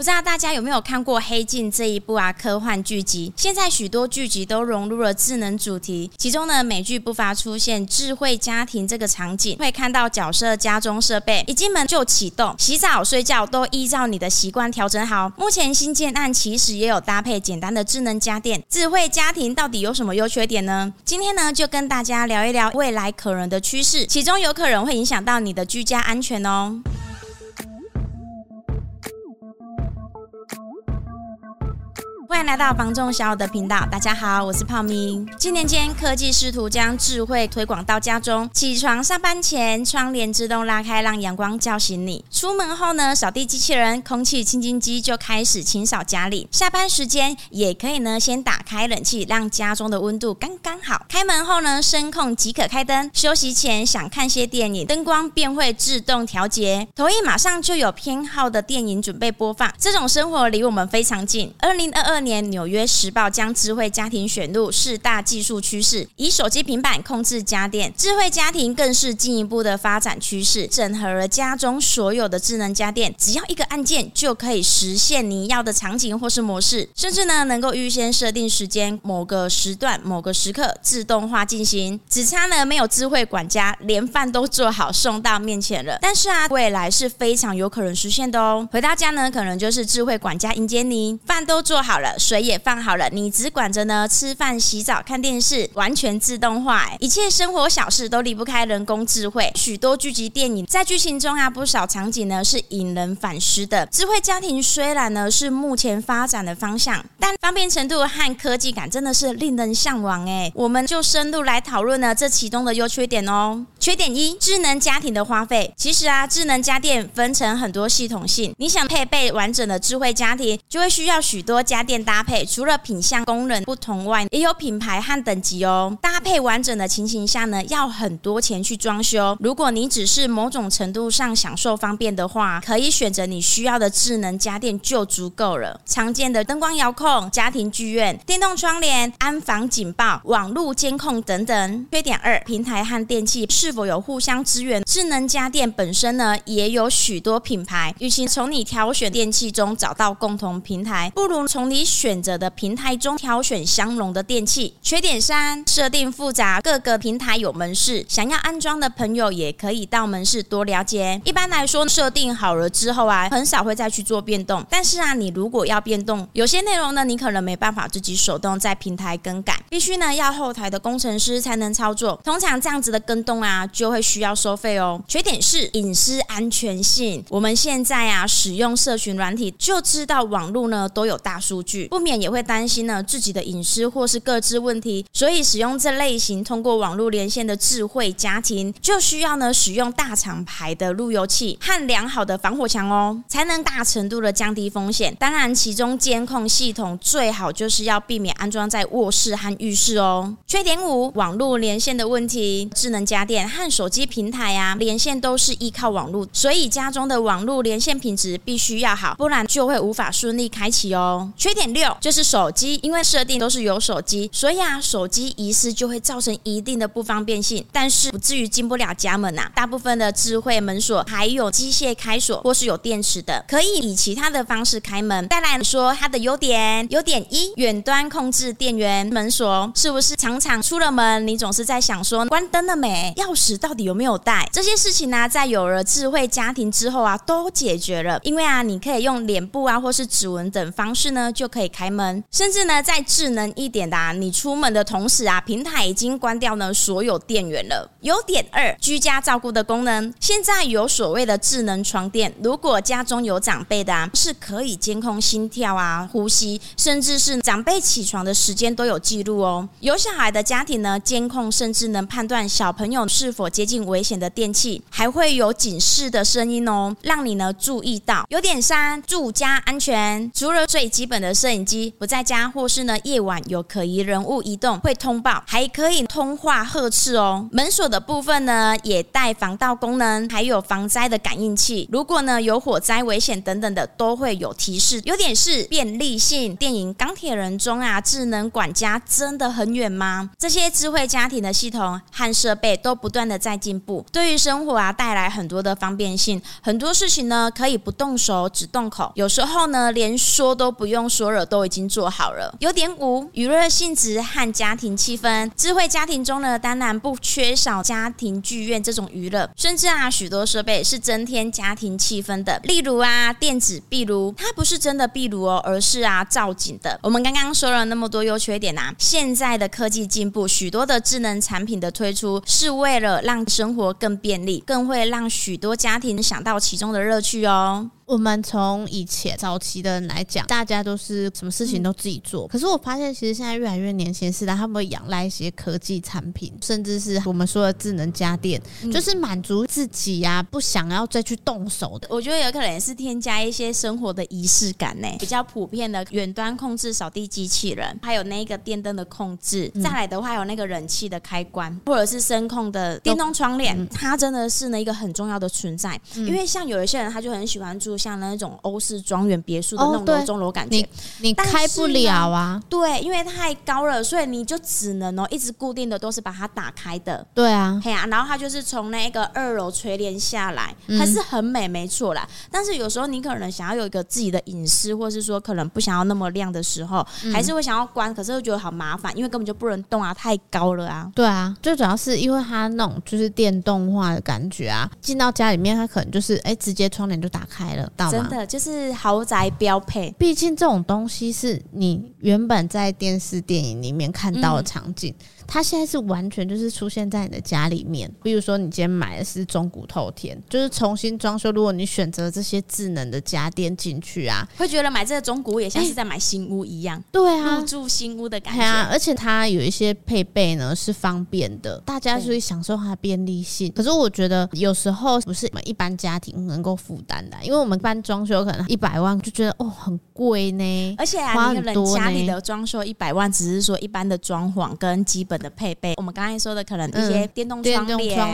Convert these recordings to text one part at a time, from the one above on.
不知道大家有没有看过《黑镜》这一部啊科幻剧集？现在许多剧集都融入了智能主题，其中呢美剧不乏出现智慧家庭这个场景，会看到角色家中设备一进门就启动，洗澡、睡觉都依照你的习惯调整好。目前新建案其实也有搭配简单的智能家电，智慧家庭到底有什么优缺点呢？今天呢就跟大家聊一聊未来可能的趋势，其中有可能会影响到你的居家安全哦。欢迎来到房仲小友的频道，大家好，我是泡明。今年间，科技试图将智慧推广到家中。起床上班前，窗帘自动拉开，让阳光叫醒你；出门后呢，扫地机器人、空气清净机就开始清扫家里。下班时间也可以呢，先打开冷气，让家中的温度刚刚好。开门后呢，声控即可开灯。休息前想看些电影，灯光便会自动调节。投影马上就有偏好的电影准备播放。这种生活离我们非常近。二零二二年，《纽约时报》将智慧家庭选入四大技术趋势，以手机、平板控制家电。智慧家庭更是进一步的发展趋势，整合了家中所有的智能家电，只要一个按键就可以实现你要的场景或是模式，甚至呢能够预先设定时间，某个时段、某个时刻自动化进行。只差呢没有智慧管家，连饭都做好送到面前了。但是啊，未来是非常有可能实现的哦。回到家呢，可能就是智慧管家迎接你，饭都做好了。水也放好了，你只管着呢吃饭、洗澡、看电视，完全自动化，一切生活小事都离不开人工智慧。许多剧集、电影在剧情中啊，不少场景呢是引人反思的。智慧家庭虽然呢是目前发展的方向，但方便程度和科技感真的是令人向往哎。我们就深入来讨论呢这其中的优缺点哦。缺点一：智能家庭的花费。其实啊，智能家电分成很多系统性，你想配备完整的智慧家庭，就会需要许多家电。搭配除了品相功能不同外，也有品牌和等级哦。搭配完整的情形下呢，要很多钱去装修。如果你只是某种程度上享受方便的话，可以选择你需要的智能家电就足够了。常见的灯光遥控、家庭剧院、电动窗帘、安防警报、网络监控等等。缺点二：平台和电器是是否有互相支援？智能家电本身呢，也有许多品牌。与其从你挑选电器中找到共同平台，不如从你。选择的平台中挑选相容的电器。缺点三：设定复杂，各个平台有门市，想要安装的朋友也可以到门市多了解。一般来说，设定好了之后啊，很少会再去做变动。但是啊，你如果要变动，有些内容呢，你可能没办法自己手动在平台更改，必须呢要后台的工程师才能操作。通常这样子的更动啊，就会需要收费哦。缺点是隐私安全性。我们现在啊使用社群软体，就知道网络呢都有大数据。不免也会担心呢自己的隐私或是各自问题，所以使用这类型通过网络连线的智慧家庭，就需要呢使用大厂牌的路由器和良好的防火墙哦，才能大程度的降低风险。当然，其中监控系统最好就是要避免安装在卧室和浴室哦。缺点五：网络连线的问题。智能家电和手机平台啊连线都是依靠网络，所以家中的网络连线品质必须要好，不然就会无法顺利开启哦。缺点六。就是手机，因为设定都是有手机，所以啊，手机遗失就会造成一定的不方便性，但是不至于进不了家门呐、啊。大部分的智慧门锁还有机械开锁或是有电池的，可以以其他的方式开门。再来说它的优点，优点一，远端控制电源门锁，是不是常常出了门，你总是在想说关灯了没，钥匙到底有没有带？这些事情呢、在有了智慧家庭之后啊，都解决了，因为啊，你可以用脸部啊或是指纹等方式呢，就可以。开门，甚至呢，在智能一点的啊，你出门的同时啊，平台已经关掉呢所有电源了。优点二，居家照顾的功能，现在有所谓的智能床垫，如果家中有长辈的啊，是可以监控心跳啊、呼吸，甚至是长辈起床的时间都有记录哦。有小孩的家庭呢，监控甚至能判断小朋友是是否接近危险的电器，还会有警示的声音哦，让你呢注意到。有点三，住家安全，除了最基本的。摄影机不在家，或是呢夜晚有可疑人物移动会通报，还可以通话呵斥哦。门锁的部分呢也带防盗功能，还有防灾的感应器。如果呢有火灾危险等等的，都会有提示。有点是便利性。电影《钢铁人》中啊，智能管家真的很远吗？这些智慧家庭的系统和设备都不断断的在进步，对于生活啊带来很多的方便性。很多事情呢可以不动手只动口，有时候呢连说都不用说了，都已经做好了。有点五，娱乐性质和家庭气氛。智慧家庭中呢，当然不缺少家庭剧院这种娱乐，甚至啊许多设备是增添家庭气氛的。例如啊电子壁炉，它不是真的壁炉哦，而是啊造景的。我们刚刚说了那么多优缺点啊，现在的科技进步，许多的智能产品的推出是为了让生活更便利，更会让许多家庭想到其中的乐趣哦。我们从以前早期的人来讲，大家都是什么事情都自己做。可是我发现，其实现在越来越年轻时代，他们会仰赖一些科技产品，甚至是我们说的智能家电，就是满足自己呀、啊，不想要再去动手的。我觉得有可能也是添加一些生活的仪式感呢。比较普遍的远端控制扫地机器人，还有那个电灯的控制，再来的话有那个冷气的开关，或者是声控的电动窗帘，它真的是呢一个很重要的存在。因为像有一些人，他就很喜欢住。像那种欧式庄园别墅的那种楼中楼感觉，你你开不了啊？对，因为太高了，所以你就只能哦一直固定的都是把它打开的。对啊，嘿啊，然后它就是从那个二楼垂帘下来，还是很美，没错啦。但是有时候你可能想要有一个自己的隐私，或是说可能不想要那么亮的时候，还是会想要关，可是又觉得好麻烦，因为根本就不能动啊，太高了啊。对啊，最主要是因为它那种就是电动化的感觉啊，进到家里面它可能就是哎直接窗帘就打开了。真的就是豪宅标配，毕竟这种东西是你原本在电视电影里面看到的场景。嗯它现在是完全就是出现在你的家里面，比如说你今天买的是中古透天，就是重新装修。如果你选择这些智能的家电进去啊，会觉得买这个中古也像是在买新屋一样。欸、对啊，入住新屋的感觉。对啊，而且它有一些配备呢是方便的，大家就会享受它的便利性。可是我觉得有时候不是我们一般家庭能够负担的，因为我们一般装修可能一百万就觉得哦很贵呢，而且啊，你可能家里的装修一百万只是说一般的装潢跟基本的配备，我们刚才说的可能一些电动窗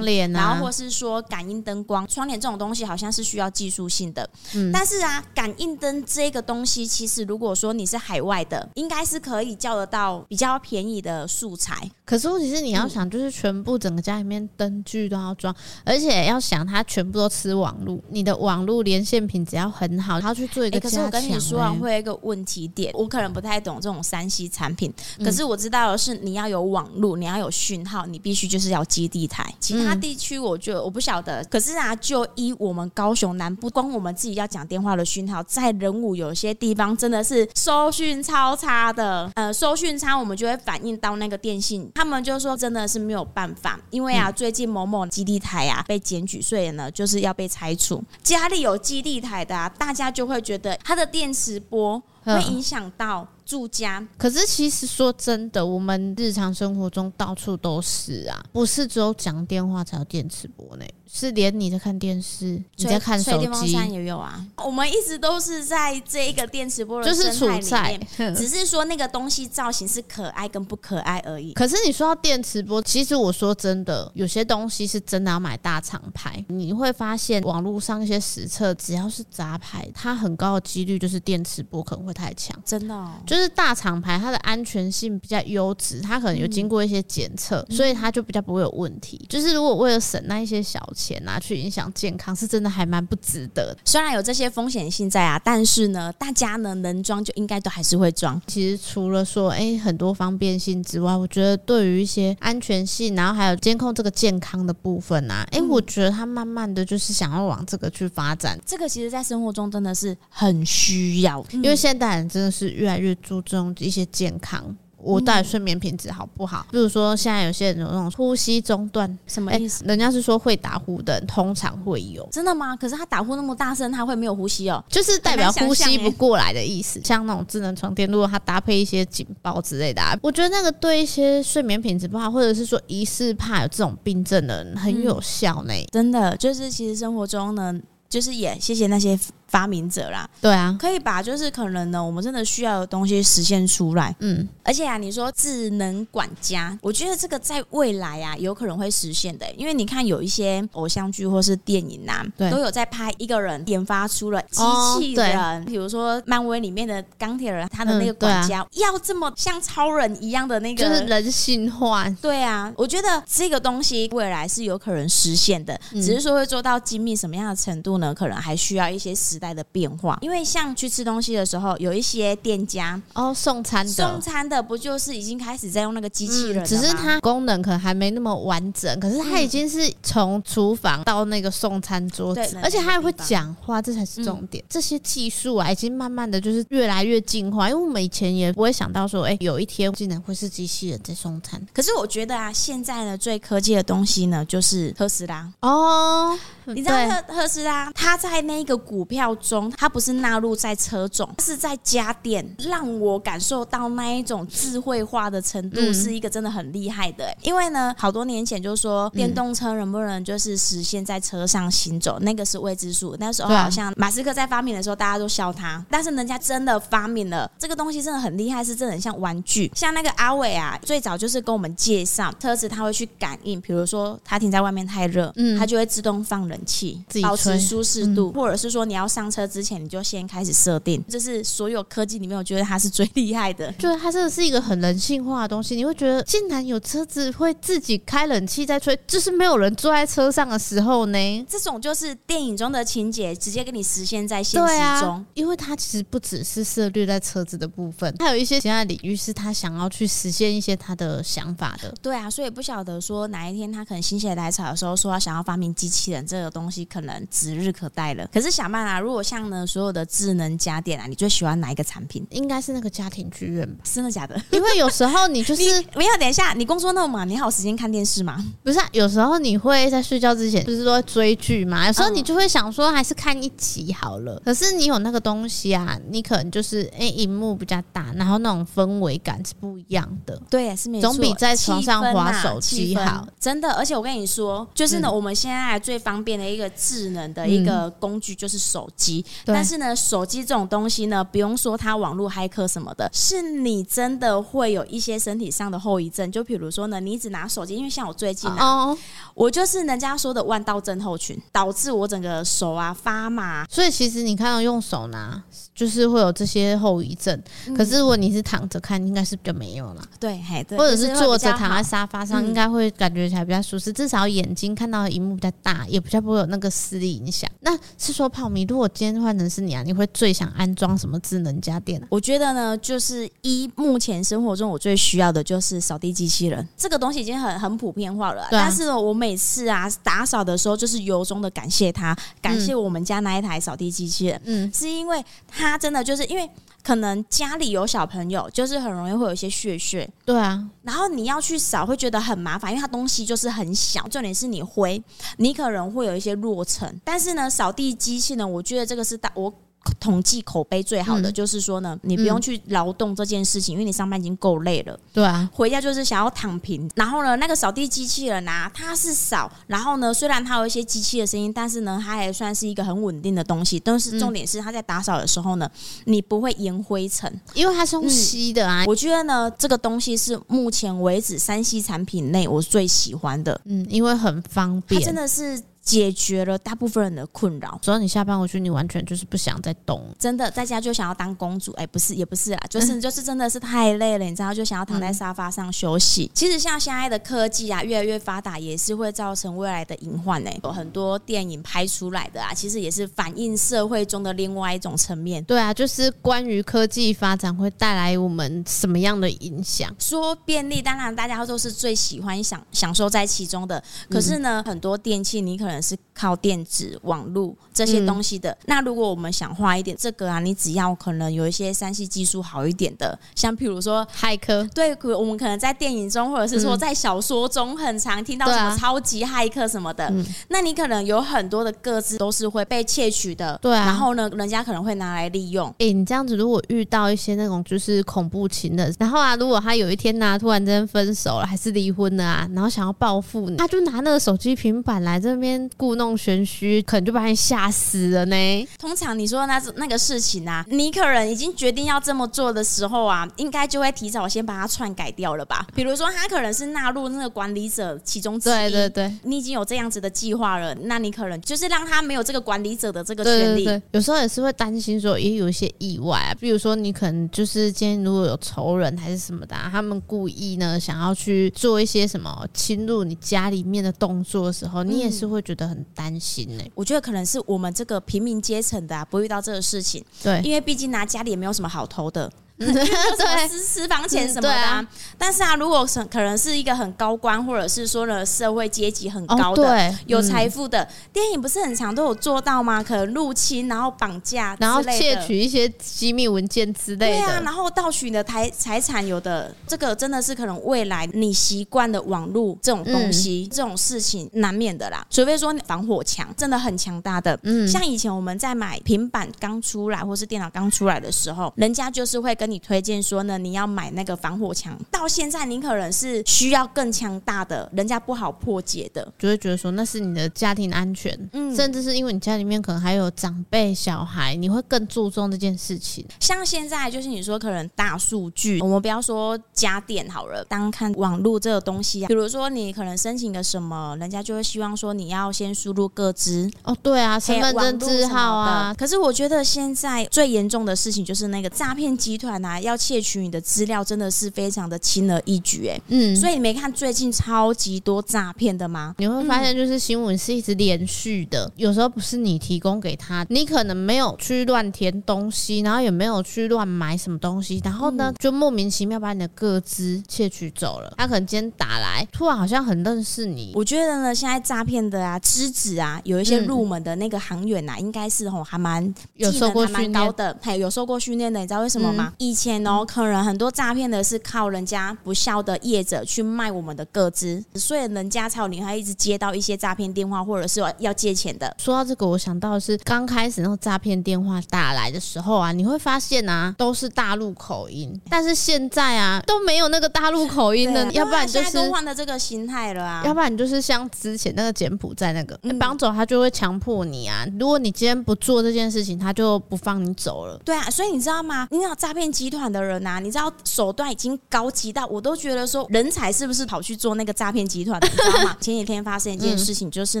帘，然后或是说感应灯光，窗帘这种东西好像是需要技术性的。嗯，但是啊，感应灯这个东西，其实如果说你是海外的，应该是可以叫得到比较便宜的素材。可是问题是你要想，就是全部整个家里面灯具都要装，而且要想它全部都吃网络，你的网络连线品质要很好，然后去做一个。可是我跟你说啊，会有一个问题点，我可能不太懂这种三 C 产品，可是我知道的是你要有网路，你要有讯号，你必须就是要基地台。其他地区我就我不晓得，可是啊，就依我们高雄南部，光我们自己要讲电话的讯号，在人武有些地方真的是收讯超差的。呃，收讯差，我们就会反映到那个电信。他们就说真的是没有办法，因为啊，最近某某基地台啊被检举，所以呢就是要被拆除。家里有基地台的啊，大家就会觉得它的电磁波会影响到住家。可是其实说真的，我们日常生活中到处都是啊，不是只有讲电话才有电磁波呢。是连你在看电视，你在看手机，也有啊。我们一直都是在这一个电磁波的生态里面，只是说那个东西造型是可爱跟不可爱而已。可是你说到电磁波，其实我说真的，有些东西是真的要买大厂牌。你会发现网络上一些实测，只要是杂牌，它很高的几率就是电磁波可能会太强。真的哦，就是大厂牌，它的安全性比较优质，它可能有经过一些检测，嗯，所以它就比较不会有问题。就是如果为了省那一些小钱。钱拿去影响健康，是真的还蛮不值得。虽然有这些风险性在啊，但是呢，大家呢能装就应该都还是会装。其实除了说哎、欸、很多方便性之外，我觉得对于一些安全性，然后还有监控这个健康的部分啊，哎、欸，我觉得它慢慢的就是想要往这个去发展。这个其实在生活中真的是很需要，因为现代人真的是越来越注重一些健康。我到底睡眠品质好不好？比如说，现在有些人有那种呼吸中断，什么意思？人家是说会打呼的人通常会有，真的吗？可是他打呼那么大声，他会没有呼吸哦？就是代表呼吸不过来的意思。像那种智能床垫，如果它搭配一些警报之类的，啊，我觉得那个对一些睡眠品质不好，或者是说疑似怕有这种病症的人很有效呢。真的，就是其实生活中呢，就是也谢谢那些。发明者啦。对啊，可以把就是可能呢，我们真的需要的东西实现出来。嗯，而且啊，你说智能管家，我觉得这个在未来啊，有可能会实现的。因为你看，有一些偶像剧或是电影啊，对，都有在拍一个人研发出了机器人，哦、比如说漫威里面的钢铁人，他的那个管家、嗯啊、要这么像超人一样的那个，就是人性化。对啊，我觉得这个东西未来是有可能实现的，嗯、只是说会做到精密什么样的程度呢？可能还需要一些时代的变化。因为像去吃东西的时候，有一些店家哦送餐的送餐的，不就是已经开始在用那个机器人、嗯？只是它功能可能还没那么完整，可是它已经是从厨房到那个送餐桌子，对，而且它还会讲话，这才是重点。嗯、这些技术啊，已经慢慢的就是越来越进化。因为我们以前也不会想到说，哎、欸，有一天竟然会是机器人在送餐。可是我觉得啊，现在呢，最科技的东西呢，就是特斯拉哦。你知道特特斯拉，它在那个股票中，它不是纳入在车种，是在家电，让我感受到那一种智慧化的程度，是一个真的很厉害的。因为呢，好多年前就说电动车能不能就是实现在车上行走，那个是未知数。那时候好像马斯克在发明的时候，大家都笑他，但是人家真的发明了这个东西，真的很厉害，是真的很像玩具。像那个阿伟啊，最早就是跟我们介绍车子，他会去感应，比如说他停在外面太热，嗯，他就会自动放冷。冷气自己保持舒适度，或者是说你要上车之前你就先开始设定，这是所有科技里面我觉得它是最厉害的。就是它真的是一个很人性化的东西，你会觉得竟然有车子会自己开冷气在吹，就是没有人坐在车上的时候呢。这种就是电影中的情节，直接给你实现在现实中。啊、因为它其实不只是涉猎在车子的部分，还有一些其他领域是他想要去实现一些他的想法的。对啊，所以不晓得说哪一天他可能心血来潮的时候说他想要发明机器人这个。的东西可能指日可待了。可是小曼啊，如果像呢所有的智能家电啊，你最喜欢哪一个产品？应该是那个家庭剧院吧？真的假的？因为有时候你就是 没有等一下，你工作那么忙，你还有时间看电视吗？不是啊，有时候你会在睡觉之前，不是说追剧嘛。有时候你就会想说，还是看一集好了。可是你有那个东西啊，你可能就是哎，荧幕比较大，然后那种氛围感是不一样的。对，是没错，总比在床上划手机好。真的，而且我跟你说，就是呢，我们现在最方便。变的一个智能的一个工具就是手机，嗯、但是呢，手机这种东西呢，不用说它网络骇客什么的，是你真的会有一些身体上的后遗症。就比如说呢，你一直拿手机，因为像我最近啊，哦、我就是人家说的万道症候群，导致我整个手啊发麻。所以其实你看到用手拿，就是会有这些后遗症。嗯、可是如果你是躺着看，应该是比较没有了。对，嘿，对，或者是坐着躺在沙发上，应该会感觉起来比较舒适。至少眼睛看到的荧幕比较大，也比较。不会有那个私力影响。那是说泡米，如果今天换成是你啊，你会最想安装什么智能家电？我觉得呢，就是一目前生活中我最需要的就是扫地机器人。这个东西已经很很普遍化了。啊、但是呢，我每次啊打扫的时候，就是由衷的感谢他，感谢我们家那一台扫地机器人。嗯，是因为他真的就是因为。可能家里有小朋友，就是很容易会有一些屑屑。对啊，然后你要去扫，会觉得很麻烦，因为它东西就是很小。重点是你灰，你可能会有一些落尘。但是呢，扫地机器呢，我觉得这个是大我。统计口碑最好的就是说呢，你不用去劳动这件事情，因为你上班已经够累了。对啊，回家就是想要躺平。然后呢，那个扫地机器人啊，它是扫，然后呢，虽然它有一些机器的声音，但是呢，它还算是一个很稳定的东西。但是重点是，它在打扫的时候呢，你不会淹灰尘，因为它是用吸的啊。我觉得呢，这个东西是目前为止三 C 产品内我最喜欢的。嗯，因为很方便，它真的是。解决了大部分人的困扰。所以你下班回去，你完全就是不想再动。真的，在家就想要当公主。哎、欸，不是，也不是啊，就是就是真的是太累了，你知道，就想要躺在沙发上休息。嗯、其实像现在的科技啊，越来越发达，也是会造成未来的隐患呢。有很多电影拍出来的啊，其实也是反映社会中的另外一种层面。对啊，就是关于科技发展会带来我们什么样的影响？说便利，当然大家都是最喜欢享享受在其中的。可是呢，嗯、很多电器你可能。是靠电子网络这些东西的。嗯、那如果我们想画一点这个啊，你只要可能有一些三 C 技术好一点的，像譬如说骇客，对，我们可能在电影中或者是说在小说中很常听到什么超级骇客什么的。嗯、那你可能有很多的个资都是会被窃取的。对、啊，然后呢，人家可能会拿来利用。哎、欸，你这样子如果遇到一些那种就是恐怖情人，然后啊，如果他有一天呢、啊，突然间分手了，还是离婚了啊，然后想要报复你，他就拿那个手机平板来这边故弄。弄玄虚，可能就把你吓死了呢。通常你说的那那个事情啊，你可能已经决定要这么做的时候啊，应该就会提早先把它篡改掉了吧？比如说他可能是纳入那个管理者其中之一，对对对，你已经有这样子的计划了，那你可能就是让他没有这个管理者的这个权利。对对对，有时候也是会担心说，也有一些意外啊，比如说你可能就是今天如果有仇人还是什么的啊，他们故意呢想要去做一些什么侵入你家里面的动作的时候，你也是会觉得很担心呢、欸。我觉得可能是我们这个平民阶层的啊，不遇到这个事情，对，因为毕竟拿家里也没有什么好偷的。私私房钱什么的、啊，啊、但是啊，如果是可能是一个很高官，或者是说呢社会阶级很高的、有财富的，电影不是很常都有做到吗？可能入侵，然后绑架，然后窃取一些机密文件之类的，对啊，然后盗取你的财财产，有的这个真的是可能未来你习惯的网络这种东西，嗯、这种事情难免的啦。除非说防火墙真的很强大的，嗯，像以前我们在买平板刚出来，或是电脑刚出来的时候，人家就是会跟跟你推荐说呢，你要买那个防火墙。到现在，你可能是需要更强大的，人家不好破解的，就会觉得说那是你的家庭安全，嗯，甚至是因为你家里面可能还有长辈、小孩，你会更注重这件事情。像现在，就是你说可能大数据，我们不要说家电好了，当看网络这个东西啊，比如说你可能申请个什么，人家就会希望说你要先输入个资哦，对啊，身份证字号啊。可是我觉得现在最严重的事情就是那个诈骗集团。要窃取你的资料，真的是非常的轻而易举，哎，嗯，所以你没看最近超级多诈骗的吗？你会发现，就是新闻是一直连续的，有时候不是你提供给他，你可能没有去乱填东西，然后也没有去乱买什么东西，然后呢，就莫名其妙把你的个资窃取走了。他可能今天打来，突然好像很认识你。我觉得呢，现在诈骗的啊，资质啊，有一些入门的那个行员啊，应该是吼还蛮有受过训练的，还有受过训练的，你知道为什么吗？以前哦，可能很多诈骗的是靠人家不孝的业者去卖我们的个资，所以人家才有你还一直接到一些诈骗电话，或者是要借钱的。说到这个，我想到的是刚开始那种诈骗电话打来的时候啊，你会发现啊，都是大陆口音，但是现在啊都没有那个大陆口音的，要不然就是都换的这个心态了啊，要不然你就是像之前那个柬埔寨那个，绑走他就会强迫你啊，如果你今天不做这件事情，他就不放你走了。对啊，所以你知道吗？你知道诈骗集团的人啊，你知道手段已经高级到，我都觉得说人才是不是跑去做那个诈骗集团的，你知道吗？前几天发生一件事情，就是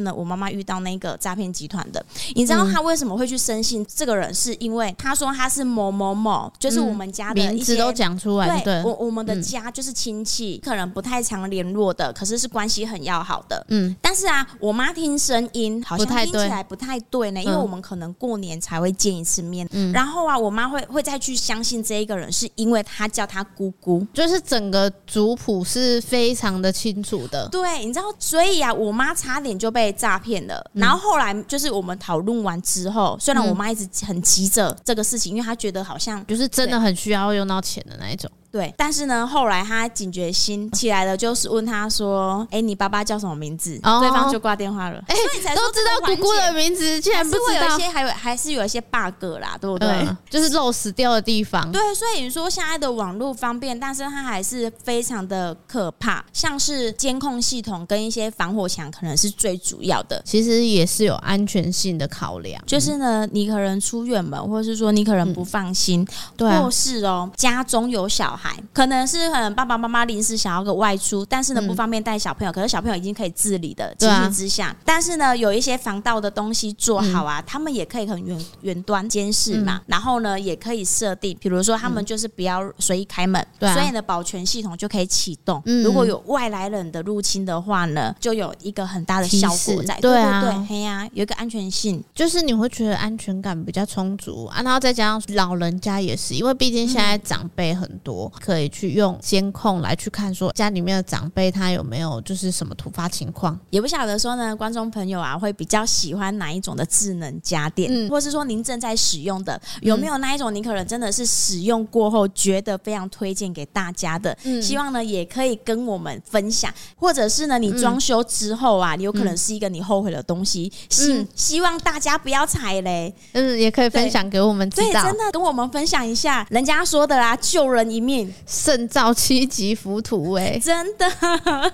呢，我妈妈遇到那个诈骗集团的，你知道他为什么会去深信这个人？是因为他说他是某某某，就是我们家的一些名字都讲出来，对，我我们的家就是亲戚，可能不太常联络的，可是是关系很要好的，嗯。但是啊，我妈听声音好像听起来不太对呢，因为我们可能过年才会见一次面，嗯。然后啊，我妈会会再去相信这一个人，是因为他叫他姑姑，就是整个族谱是非常的清楚的。对，你知道，所以啊，我妈差点就被诈骗了。然后后来就是我们讨论完之后，虽然我妈一直很急着这个事情，因为她觉得好像就是真的很需要用到钱的那一种。对，但是呢，后来他警觉心起来了，就是问他说：“哎，你爸爸叫什么名字？”对方就挂电话了。哎，都知道姑姑的名字，竟然不知道。有一些还有还是有一些 bug 啦，对不对？就是漏死掉的地方。对，所以你说现在的网络方便，但是它还是非常的可怕。像是监控系统跟一些防火墙，可能是最主要的。其实也是有安全性的考量。就是呢，你可能出远门，或者是说你可能不放心，对，或是哦家中有小孩。可能是可能爸爸妈妈临时想要个外出，但是呢不方便带小朋友，可是小朋友已经可以自理的情形之下，但是呢有一些防盗的东西做好啊，他们也可以很远远端监视嘛，然后呢也可以设定，比如说他们就是不要随意开门，所以呢保全系统就可以启动。如果有外来人的入侵的话呢，就有一个很大的效果在。对对对，嘿呀，有一个安全性，就是你会觉得安全感比较充足啊，然后再加上老人家也是，因为毕竟现在长辈很多。可以去用监控来去看，说家里面的长辈他有没有就是什么突发情况，也不晓得说呢，观众朋友啊会比较喜欢哪一种的智能家电，嗯，或是说您正在使用的有没有那一种，您可能真的是使用过后觉得非常推荐给大家的，嗯，希望呢也可以跟我们分享，或者是呢你装修之后啊，你有可能是一个你后悔的东西，嗯，希望大家不要踩雷，嗯，也可以分享给我们知道，对，真的跟我们分享一下，人家说的啦，救人一命。定胜造七级浮屠哎，真的，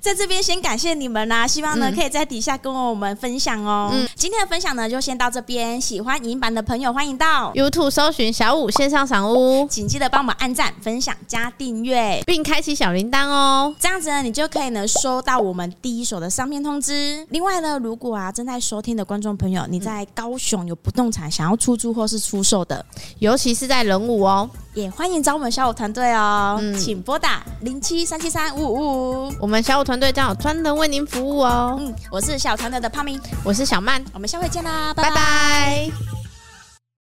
在这边先感谢你们啦、啊，希望呢、嗯、可以在底下跟我们分享哦。嗯，今天的分享呢就先到这边，喜欢影版的朋友欢迎到 YouTube 搜寻小五线上赏屋，请记得帮我们按赞、分享、加订阅，并开启小铃铛哦，这样子呢你就可以呢收到我们第一手的上面通知。另外呢，如果啊正在收听的观众朋友，你在高雄有不动产想要出租或是出售的，尤其是在人武哦，也欢迎找我们小五团队哦，嗯、请拨打零七三七三五五五，我们小五团队将有专人为您服务哦。嗯，我是小武团队的胖明，我是小曼，我们下回见啦，拜拜。拜拜。